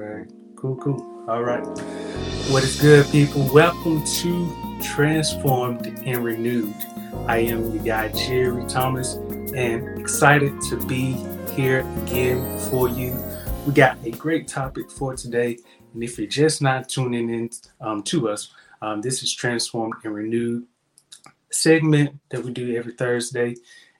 right. Cool, cool. All right. What is good, people? Welcome to Transformed and Renewed. I am your guy, Jerry Thomas, and excited to be here again for you. We got a great topic for today. And if you're just not tuning in um, to us, um, this is Transformed and Renewed segment that we do every Thursday.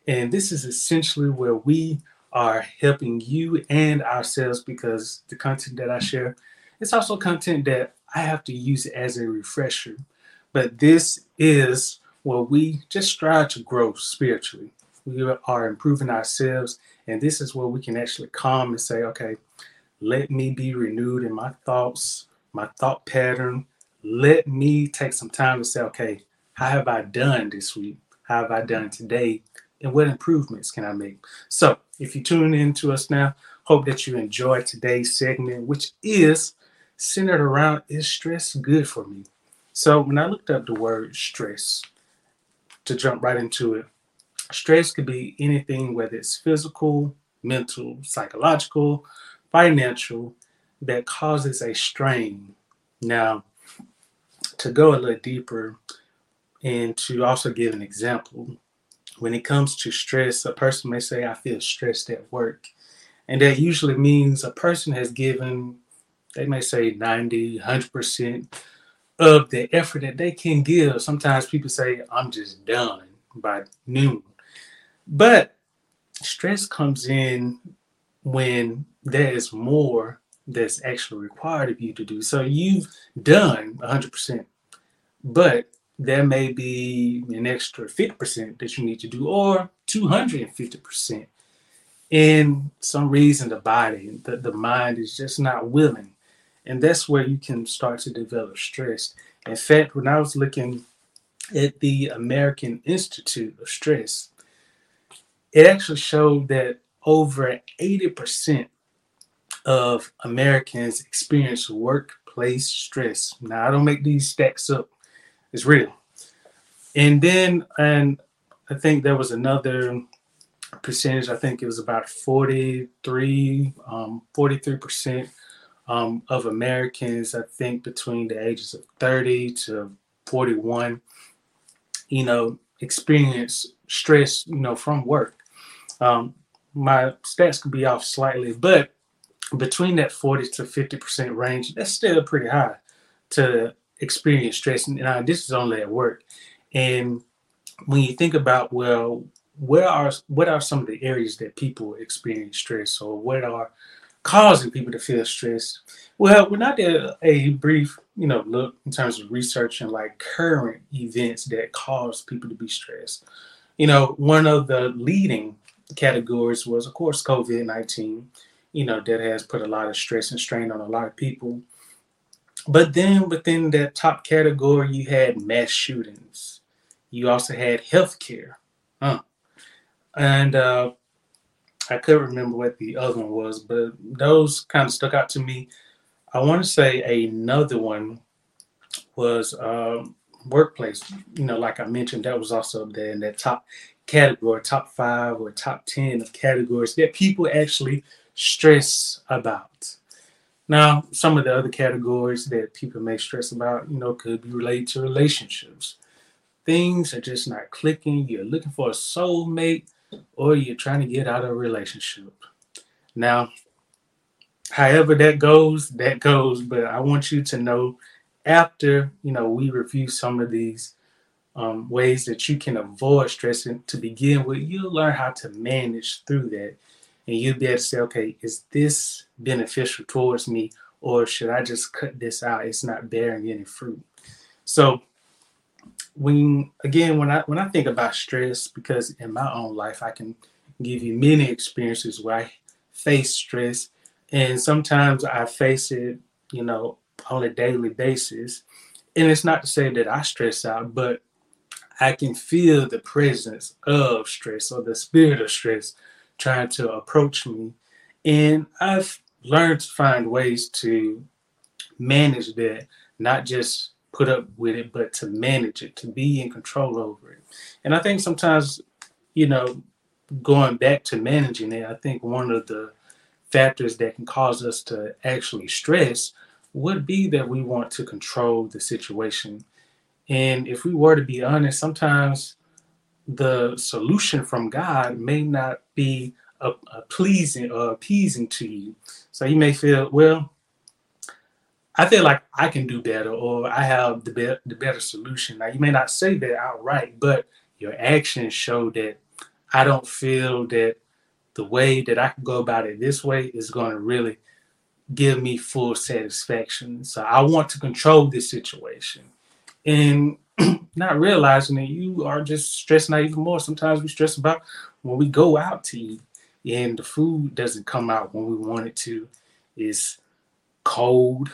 And this is essentially where we are helping you and ourselves because the content that I share it's also content that I have to use as a refresher. But this is where we just strive to grow spiritually. We are improving ourselves, and this is where we can actually come and say, okay, let me be renewed in my thoughts, my thought pattern. Let me take some time to say, okay, how have I done this week? How have I done today? And what improvements can I make? So, if you tune in to us now, hope that you enjoy today's segment, which is centered around is stress good for me? So when I looked up the word stress, to jump right into it, stress could be anything, whether it's physical, mental, psychological, financial, that causes a strain. Now, to go a little deeper and to also give an example, when it comes to stress, a person may say, I feel stressed at work. And that usually means a person has given they may say 90, 100% of the effort that they can give. Sometimes people say, I'm just done by noon. But stress comes in when there is more that's actually required of you to do. So you've done 100%, but there may be an extra 50% that you need to do, or 250%. And some reason, the body, the, the mind is just not willing and that's where you can start to develop stress. In fact, when I was looking at the American Institute of Stress, it actually showed that over 80% of Americans experience workplace stress. Now, I don't make these stacks up, it's real. And then, and I think there was another percentage, I think it was about 43, um, 43% um, of Americans, I think between the ages of 30 to 41, you know, experience stress, you know, from work. Um, my stats could be off slightly, but between that 40 to 50% range, that's still pretty high to experience stress. And uh, this is only at work. And when you think about, well, where are what are some of the areas that people experience stress or what are causing people to feel stressed? Well, when I did a brief, you know, look in terms of researching like current events that cause people to be stressed, you know, one of the leading categories was, of course, COVID 19, you know, that has put a lot of stress and strain on a lot of people. But then within that top category, you had mass shootings. You also had healthcare. Huh. And uh, I couldn't remember what the other one was, but those kind of stuck out to me. I want to say another one was um, workplace. You know, like I mentioned, that was also up there in that top category, top five or top 10 of categories that people actually stress about. Now, some of the other categories that people may stress about, you know, could be related to relationships. Things are just not clicking. You're looking for a soulmate or you're trying to get out of a relationship. Now, however that goes, that goes. But I want you to know after you know we review some of these um, ways that you can avoid stressing to begin with, you'll learn how to manage through that, and you'll be able to say, okay, is this beneficial towards me, or should I just cut this out? It's not bearing any fruit. So when again when I when I think about stress, because in my own life I can give you many experiences where I face stress, and sometimes I face it, you know, on a daily basis. And it's not to say that I stress out, but I can feel the presence of stress or the spirit of stress trying to approach me. And I've learned to find ways to manage that, not just put up with it, but to manage it, to be in control over it. And I think sometimes, you know, going back to managing it, I think one of the factors that can cause us to actually stress would be that we want to control the situation. And if we were to be honest, sometimes the solution from God may not be a, a pleasing or appeasing to you. So you may feel, well, I feel like I can do better or I have the, be- the better solution. Now, you may not say that outright, but your actions show that I don't feel that the way that I can go about it this way is going to really give me full satisfaction. So I want to control this situation. And not realizing that you are just stressing out even more. Sometimes we stress about when we go out to eat and the food doesn't come out when we want it to. It's cold.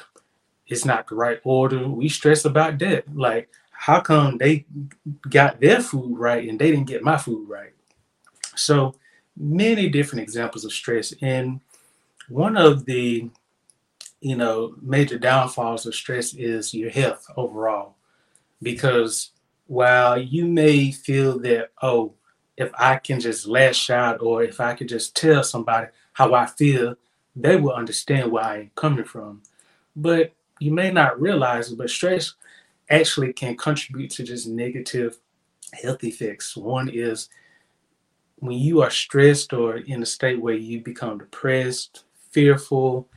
It's not the right order. We stress about that. Like, how come they got their food right and they didn't get my food right? So many different examples of stress. And one of the you know major downfalls of stress is your health overall. Because while you may feel that, oh, if I can just lash out or if I could just tell somebody how I feel, they will understand where I'm coming from. But you may not realize it, but stress actually can contribute to just negative health effects. One is when you are stressed or in a state where you become depressed, fearful,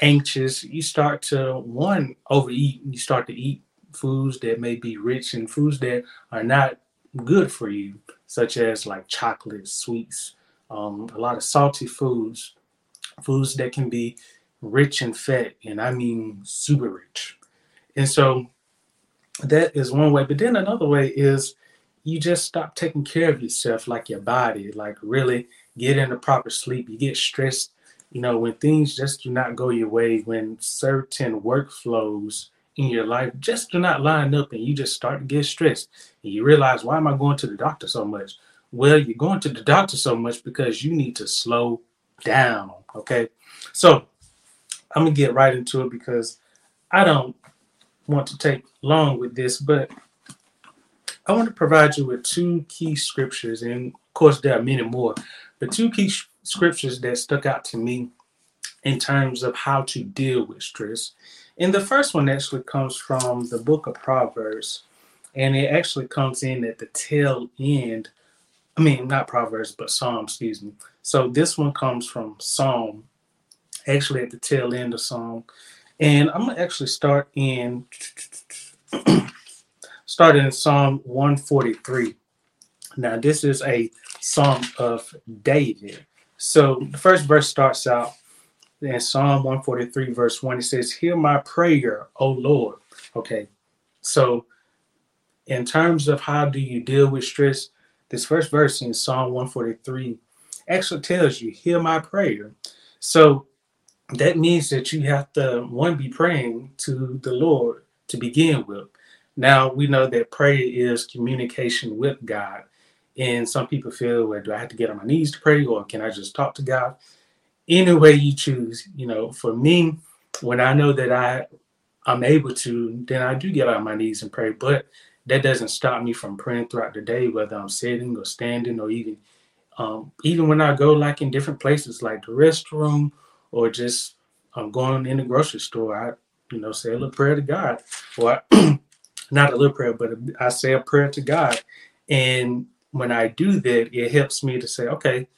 anxious, you start to one overeat. You start to eat foods that may be rich in foods that are not good for you, such as like chocolate, sweets, um, a lot of salty foods, foods that can be rich in fat, and I mean super rich. And so that is one way. But then another way is you just stop taking care of yourself, like your body, like really get into proper sleep. You get stressed, you know, when things just do not go your way, when certain workflows in your life just do not line up and you just start to get stressed. And you realize why am i going to the doctor so much? Well you're going to the doctor so much because you need to slow down okay? So i'm gonna get right into it because i don't want to take long with this but i want to provide you with two key scriptures and of course there are many more but two key sh- scriptures that stuck out to me in terms of how to deal with stress and the first one actually comes from the book of Proverbs, and it actually comes in at the tail end. I mean, not Proverbs, but Psalm, excuse me. So this one comes from Psalm, actually at the tail end of Psalm. And I'm gonna actually start in start in Psalm 143. Now, this is a psalm of David. So the first verse starts out in Psalm 143, verse 1, it says, Hear my prayer, O Lord. Okay, so in terms of how do you deal with stress, this first verse in Psalm 143 actually tells you, Hear my prayer. So that means that you have to, one, be praying to the Lord to begin with. Now, we know that prayer is communication with God. And some people feel, well, do I have to get on my knees to pray or can I just talk to God? Any way you choose. You know, for me, when I know that I I'm able to, then I do get on my knees and pray. But that doesn't stop me from praying throughout the day, whether I'm sitting or standing or even um, even when I go like in different places like the restroom or just I'm um, going in the grocery store, I you know say a little prayer to God, or not a little prayer, but I say a prayer to God, and when I do that, it helps me to say, okay,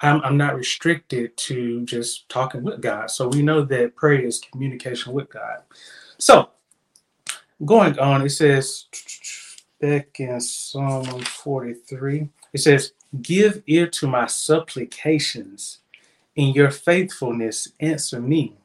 I'm, I'm not restricted to just talking with God. So we know that prayer is communication with God. So going on, it says back in Psalm 43, it says, Give ear to my supplications, in your faithfulness answer me.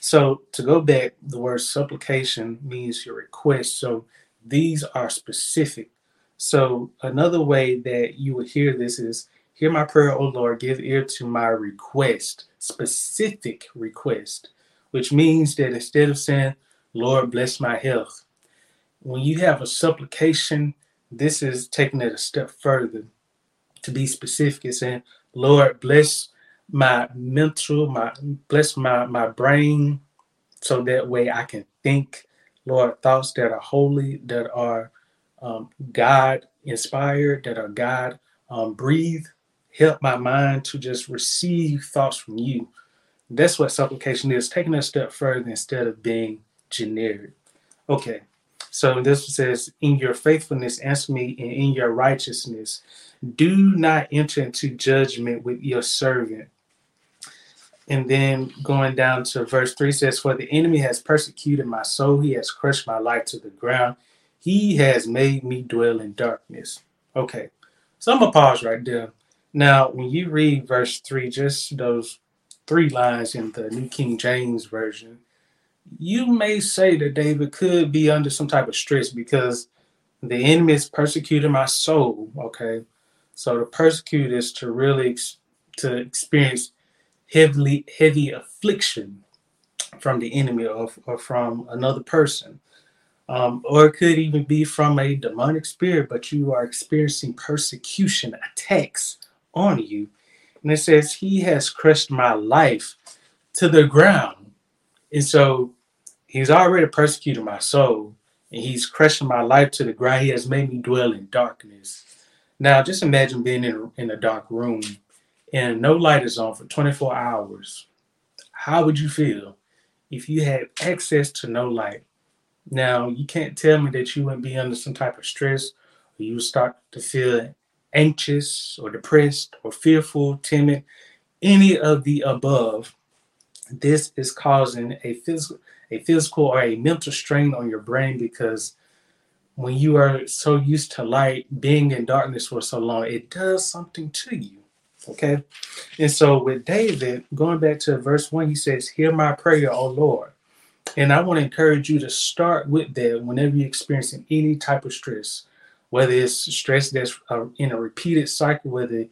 So to go back, the word supplication means your request. So these are specific. So another way that you would hear this is Hear my prayer, O Lord, give ear to my request, specific request, which means that instead of saying, Lord, bless my health, when you have a supplication, this is taking it a step further to be specific. It's saying, Lord, bless my mental, my bless my, my brain, so that way I can think, Lord, thoughts that are holy, that are um, God inspired, that are God um, breathed, help my mind to just receive thoughts from you. That's what supplication is, taking a step further instead of being generic. Okay, so this says, In your faithfulness, answer me, and in your righteousness, do not enter into judgment with your servant. And then going down to verse 3 says, For the enemy has persecuted my soul, he has crushed my life to the ground, he has made me dwell in darkness. Okay, so I'm gonna pause right there. Now, when you read verse 3, just those three lines in the New King James Version, you may say that David could be under some type of stress because the enemy is persecuting my soul. Okay, so to persecute is to really ex- to experience heavily heavy affliction from the enemy or, or from another person. Um, or it could even be from a demonic spirit, but you are experiencing persecution, attacks on you. And it says, He has crushed my life to the ground. And so He's already persecuted my soul, and He's crushing my life to the ground. He has made me dwell in darkness. Now, just imagine being in, in a dark room and no light is on for 24 hours. How would you feel if you had access to no light? Now, you can't tell me that you wouldn't be under some type of stress or you would start to feel anxious or depressed or fearful, timid, any of the above. This is causing a physical, a physical or a mental strain on your brain because when you are so used to light, being in darkness for so long, it does something to you. Okay. And so with David, going back to verse one, he says, Hear my prayer, O Lord. And I want to encourage you to start with that whenever you're experiencing any type of stress, whether it's stress that's uh, in a repeated cycle, whether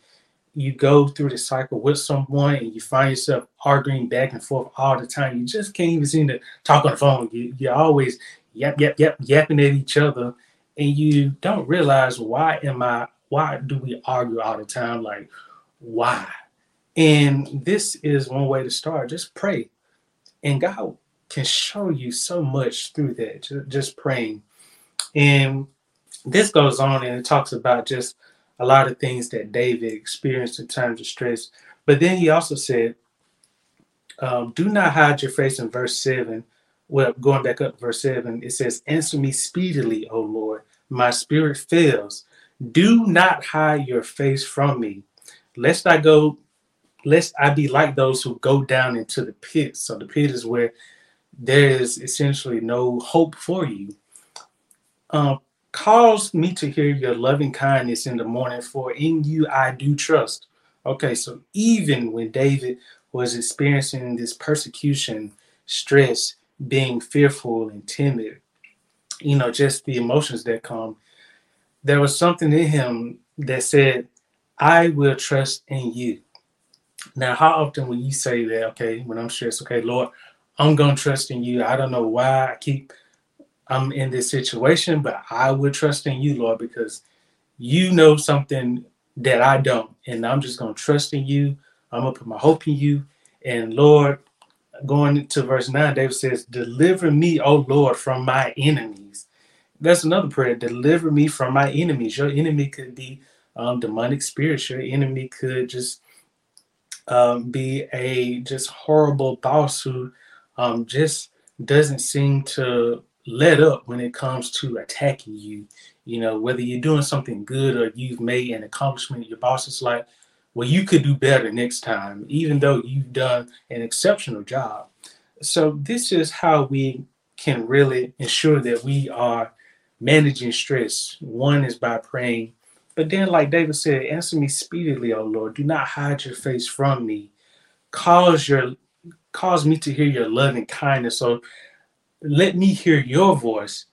you go through the cycle with someone and you find yourself arguing back and forth all the time. You just can't even seem to talk on the phone. You, you're always yap, yap, yap, yapping at each other. And you don't realize why am I, why do we argue all the time? Like, why. And this is one way to start. Just pray. And God can show you so much through that, just praying. And this goes on and it talks about just a lot of things that David experienced in terms of stress. But then he also said, um, Do not hide your face in verse 7. Well, going back up verse 7, it says, Answer me speedily, O Lord. My spirit fails. Do not hide your face from me lest I go, lest I be like those who go down into the pit. So the pit is where there is essentially no hope for you. Um, cause me to hear your loving kindness in the morning, for in you I do trust. Okay, so even when David was experiencing this persecution, stress, being fearful and timid, you know, just the emotions that come, there was something in him that said, I will trust in you. Now, how often will you say that? Okay, when I'm stressed, okay, Lord, I'm gonna trust in you. I don't know why I keep I'm in this situation, but I will trust in you, Lord, because you know something that I don't, and I'm just gonna trust in you. I'm gonna put my hope in you, and Lord, going to verse nine, David says, "Deliver me, O Lord, from my enemies." That's another prayer. Deliver me from my enemies. Your enemy could be um, demonic spirits. Your enemy could just um, be a just horrible boss who um, just doesn't seem to let up when it comes to attacking you. You know, whether you're doing something good or you've made an accomplishment, your boss is like, well, you could do better next time, even though you've done an exceptional job. So, this is how we can really ensure that we are managing stress. One is by praying but then, like David said, answer me speedily, O Lord. Do not hide your face from me. Cause your cause me to hear your loving kindness. So let me hear your voice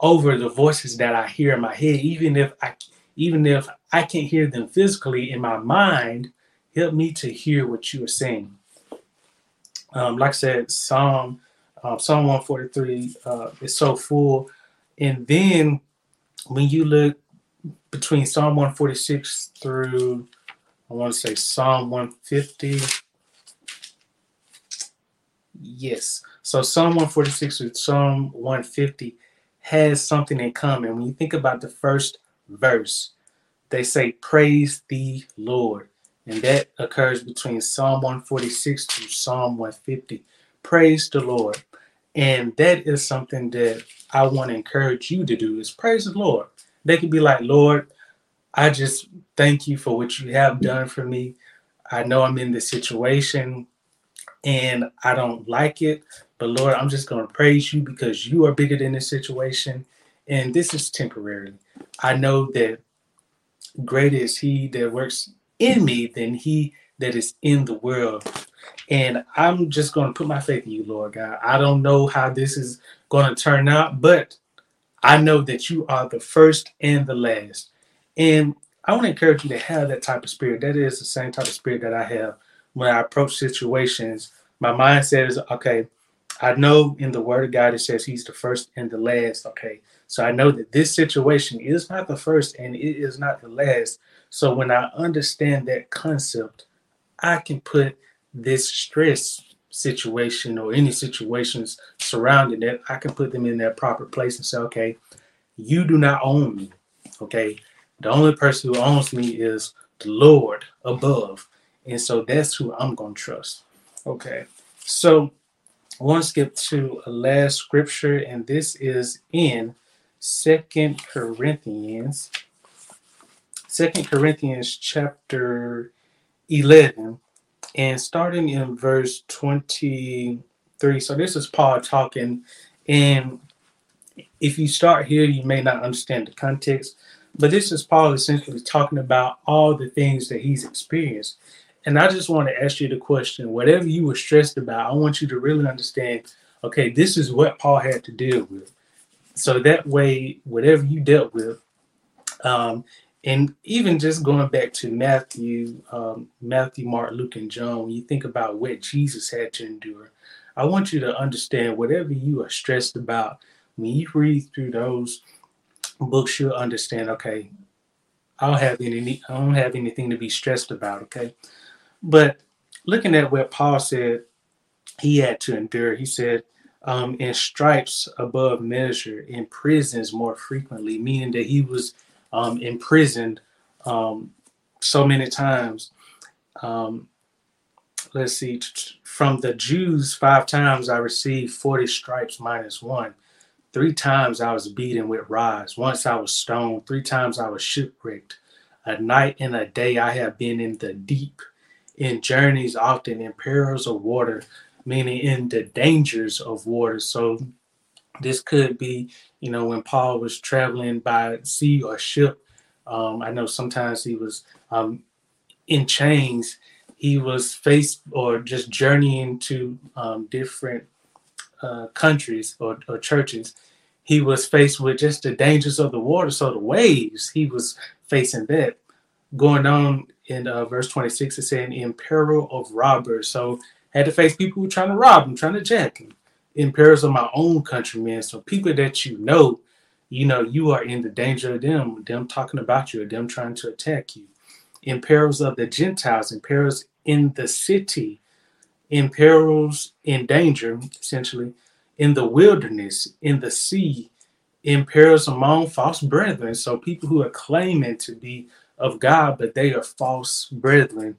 over the voices that I hear in my head, even if I even if I can't hear them physically in my mind, help me to hear what you are saying. Um, like I said, Psalm uh, Psalm 143 uh, is so full. And then when you look between Psalm 146 through, I want to say Psalm 150. Yes. So Psalm 146 with Psalm 150 has something in common. When you think about the first verse, they say, Praise the Lord. And that occurs between Psalm 146 to Psalm 150. Praise the Lord. And that is something that I want to encourage you to do is praise the Lord. They can be like, Lord, I just thank you for what you have done for me. I know I'm in this situation and I don't like it, but Lord, I'm just going to praise you because you are bigger than this situation. And this is temporary. I know that greater is He that works in me than He that is in the world. And I'm just going to put my faith in you, Lord God. I don't know how this is going to turn out, but I know that you are the first and the last. And I want to encourage you to have that type of spirit. That is the same type of spirit that I have when I approach situations. My mindset is okay, I know in the word of God it says he's the first and the last. Okay. So I know that this situation is not the first and it is not the last. So when I understand that concept, I can put this stress situation or any situations surrounding it, I can put them in their proper place and say, okay, you do not own me. Okay. The only person who owns me is the Lord above. And so that's who I'm going to trust. Okay. So I want to skip to a last scripture, and this is in Second Corinthians. Second Corinthians chapter 11 and starting in verse 23 so this is paul talking and if you start here you may not understand the context but this is paul essentially talking about all the things that he's experienced and i just want to ask you the question whatever you were stressed about i want you to really understand okay this is what paul had to deal with so that way whatever you dealt with um, and even just going back to Matthew, um, Matthew, Mark, Luke, and John, when you think about what Jesus had to endure, I want you to understand whatever you are stressed about. When you read through those books, you'll understand. Okay, I don't have any, I don't have anything to be stressed about. Okay, but looking at what Paul said, he had to endure. He said, um, in stripes above measure, in prisons more frequently, meaning that he was um, imprisoned um, so many times. Um, let's see, from the Jews, five times I received 40 stripes minus one. Three times I was beaten with rods. Once I was stoned. Three times I was shipwrecked. A night and a day I have been in the deep, in journeys often, in perils of water, meaning in the dangers of water. So this could be, you know, when Paul was traveling by sea or ship. Um, I know sometimes he was um, in chains. He was faced or just journeying to um, different uh, countries or, or churches. He was faced with just the dangers of the water. So the waves, he was facing that. Going on in uh, verse 26, it's saying, in peril of robbers. So had to face people who were trying to rob him, trying to jack him in perils of my own countrymen. So people that you know, you know, you are in the danger of them, them talking about you, or them trying to attack you. In perils of the Gentiles, in perils in the city, in perils in danger, essentially, in the wilderness, in the sea, in perils among false brethren. So people who are claiming to be of God, but they are false brethren.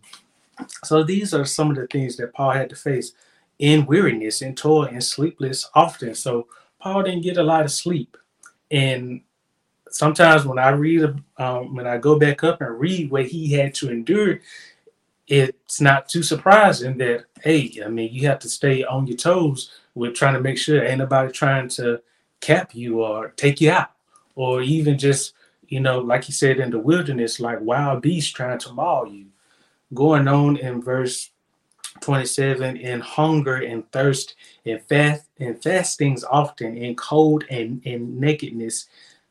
So these are some of the things that Paul had to face in weariness and toil and sleepless often. So Paul didn't get a lot of sleep. And sometimes when I read, um, when I go back up and read what he had to endure, it's not too surprising that, hey, I mean, you have to stay on your toes with trying to make sure ain't nobody trying to cap you or take you out, or even just, you know, like he said in the wilderness, like wild beasts trying to maul you. Going on in verse 27 in hunger and thirst and fast and fastings often in cold and in nakedness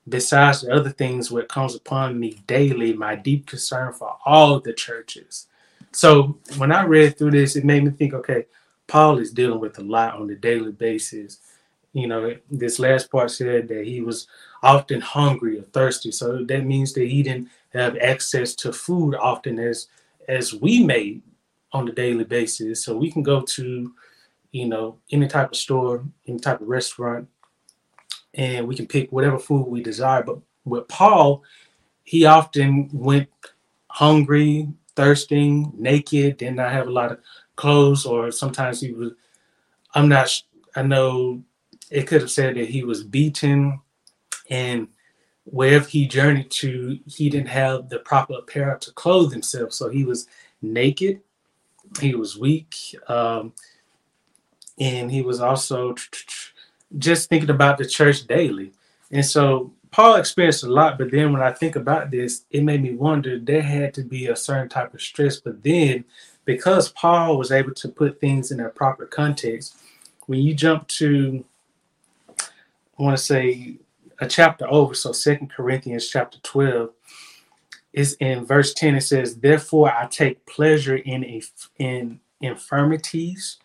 besides the other things what comes upon me daily my deep concern for all the churches so when i read through this it made me think okay paul is dealing with a lot on a daily basis you know this last part said that he was often hungry or thirsty so that means that he didn't have access to food often as as we may on a daily basis. So we can go to, you know, any type of store, any type of restaurant, and we can pick whatever food we desire. But with Paul, he often went hungry, thirsting, naked, did not have a lot of clothes, or sometimes he was. I'm not. I know it could have said that he was beaten, and wherever he journeyed to, he didn't have the proper apparel to clothe himself, so he was naked. He was weak, um, and he was also just thinking about the church daily. And so Paul experienced a lot, but then when I think about this, it made me wonder there had to be a certain type of stress. But then because Paul was able to put things in their proper context, when you jump to, I want to say a chapter over, so Second Corinthians chapter 12, is in verse 10, it says, Therefore I take pleasure in, in infirmities,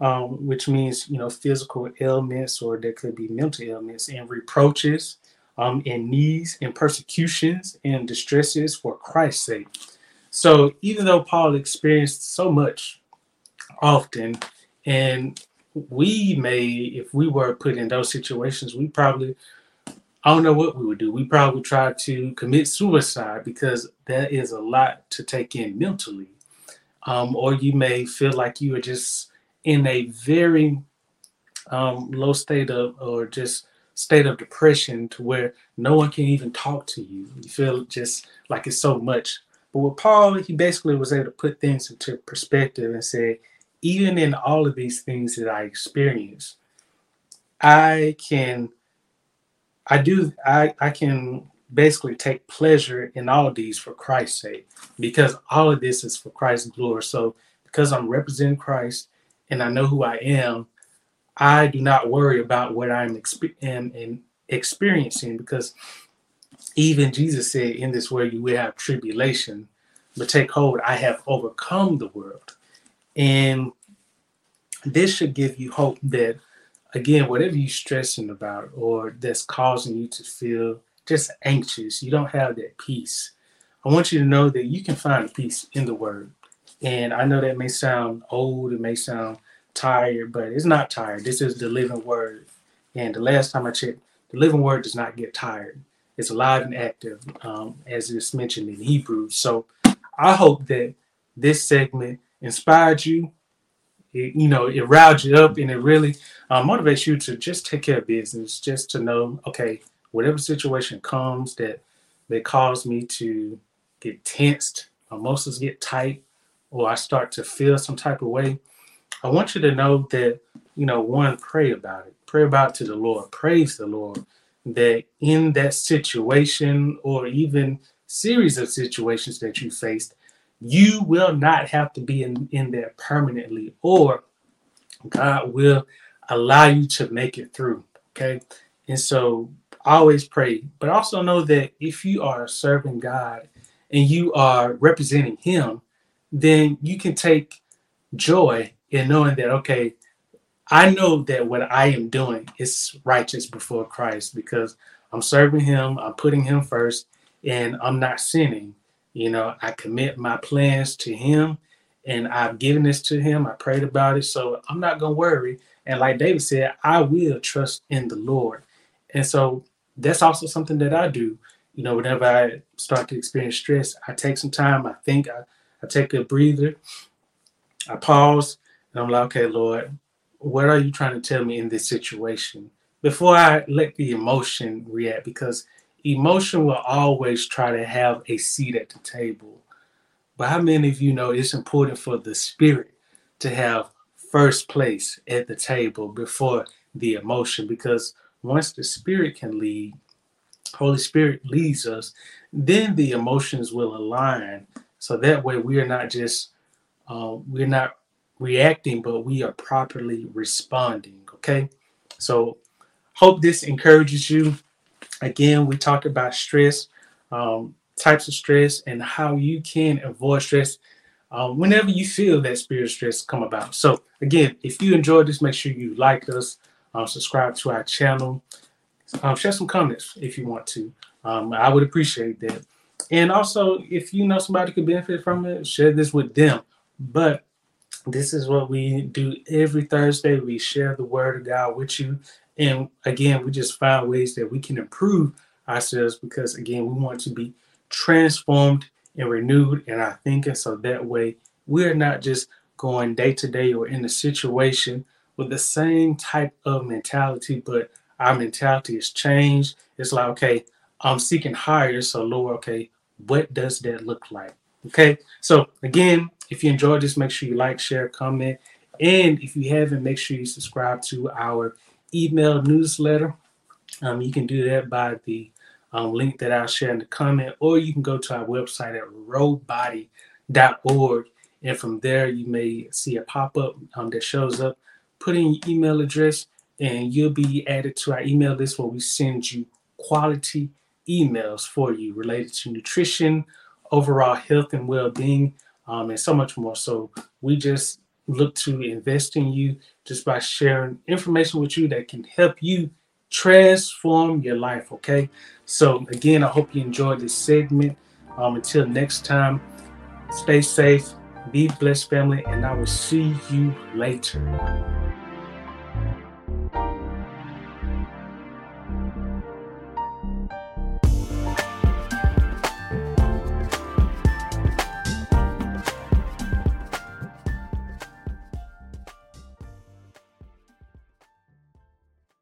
um, which means, you know, physical ailments, or there could be mental ailments, and reproaches um, in needs and persecutions and distresses for Christ's sake. So even though Paul experienced so much often, and we may, if we were put in those situations, we probably, I don't know what we would do. We probably try to commit suicide because that is a lot to take in mentally. Um, or you may feel like you are just in a very um, low state of, or just state of depression to where no one can even talk to you. You feel just like it's so much. But with Paul, he basically was able to put things into perspective and say, even in all of these things that I experience, I can, I do, I, I can basically take pleasure in all of these for Christ's sake, because all of this is for Christ's glory. So because I'm representing Christ and I know who I am, I do not worry about what I'm am, am experiencing because even Jesus said, In this world you will have tribulation, but take hold, I have overcome the world. And this should give you hope that, again, whatever you're stressing about or that's causing you to feel just anxious, you don't have that peace. I want you to know that you can find peace in the word. And I know that may sound old, it may sound tired, but it's not tired. This is the living word. And the last time I checked, the living word does not get tired. It's alive and active, um, as it's mentioned in Hebrews. So I hope that this segment inspired you. It, you know, it riled you up and it really uh, motivates you to just take care of business, just to know, okay, whatever situation comes that that cause me to get tensed, my muscles get tight, or I start to feel some type of way, I want you to know that, you know, one, pray about it. Pray about it to the Lord. Praise the Lord that in that situation or even series of situations that you faced, you will not have to be in, in there permanently, or God will allow you to make it through. Okay. And so always pray, but also know that if you are serving God and you are representing Him, then you can take joy in knowing that, okay, I know that what I am doing is righteous before Christ because I'm serving Him, I'm putting Him first, and I'm not sinning. You know, I commit my plans to Him and I've given this to Him. I prayed about it. So I'm not going to worry. And like David said, I will trust in the Lord. And so that's also something that I do. You know, whenever I start to experience stress, I take some time, I think, I, I take a breather, I pause, and I'm like, okay, Lord, what are you trying to tell me in this situation? Before I let the emotion react, because emotion will always try to have a seat at the table. But how many of you know it's important for the spirit to have first place at the table before the emotion? Because once the spirit can lead, Holy Spirit leads us, then the emotions will align. So that way we are not just uh, we're not reacting, but we are properly responding. Okay. So, hope this encourages you. Again, we talked about stress, um, types of stress, and how you can avoid stress uh, whenever you feel that spirit stress come about. So, again, if you enjoyed this, make sure you like us, um, subscribe to our channel, um, share some comments if you want to. Um, I would appreciate that. And also, if you know somebody could benefit from it, share this with them. But this is what we do every Thursday. We share the word of God with you. And again, we just find ways that we can improve ourselves because, again, we want to be transformed and renewed in our thinking so that way we're not just going day to day or in a situation with the same type of mentality, but our mentality has changed. It's like, okay, I'm seeking higher. So, Lord, okay, what does that look like? Okay. So, again, if you enjoyed this, make sure you like, share, comment. And if you haven't, make sure you subscribe to our email newsletter. Um, you can do that by the um, link that I'll share in the comment, or you can go to our website at rowbody.org. And from there, you may see a pop up um, that shows up. Put in your email address, and you'll be added to our email list where we send you quality emails for you related to nutrition, overall health and well being, um, and so much more. So we just look to invest in you just by sharing information with you that can help you transform your life. Okay. So, again, I hope you enjoyed this segment. Um, until next time, stay safe, be blessed, family, and I will see you later.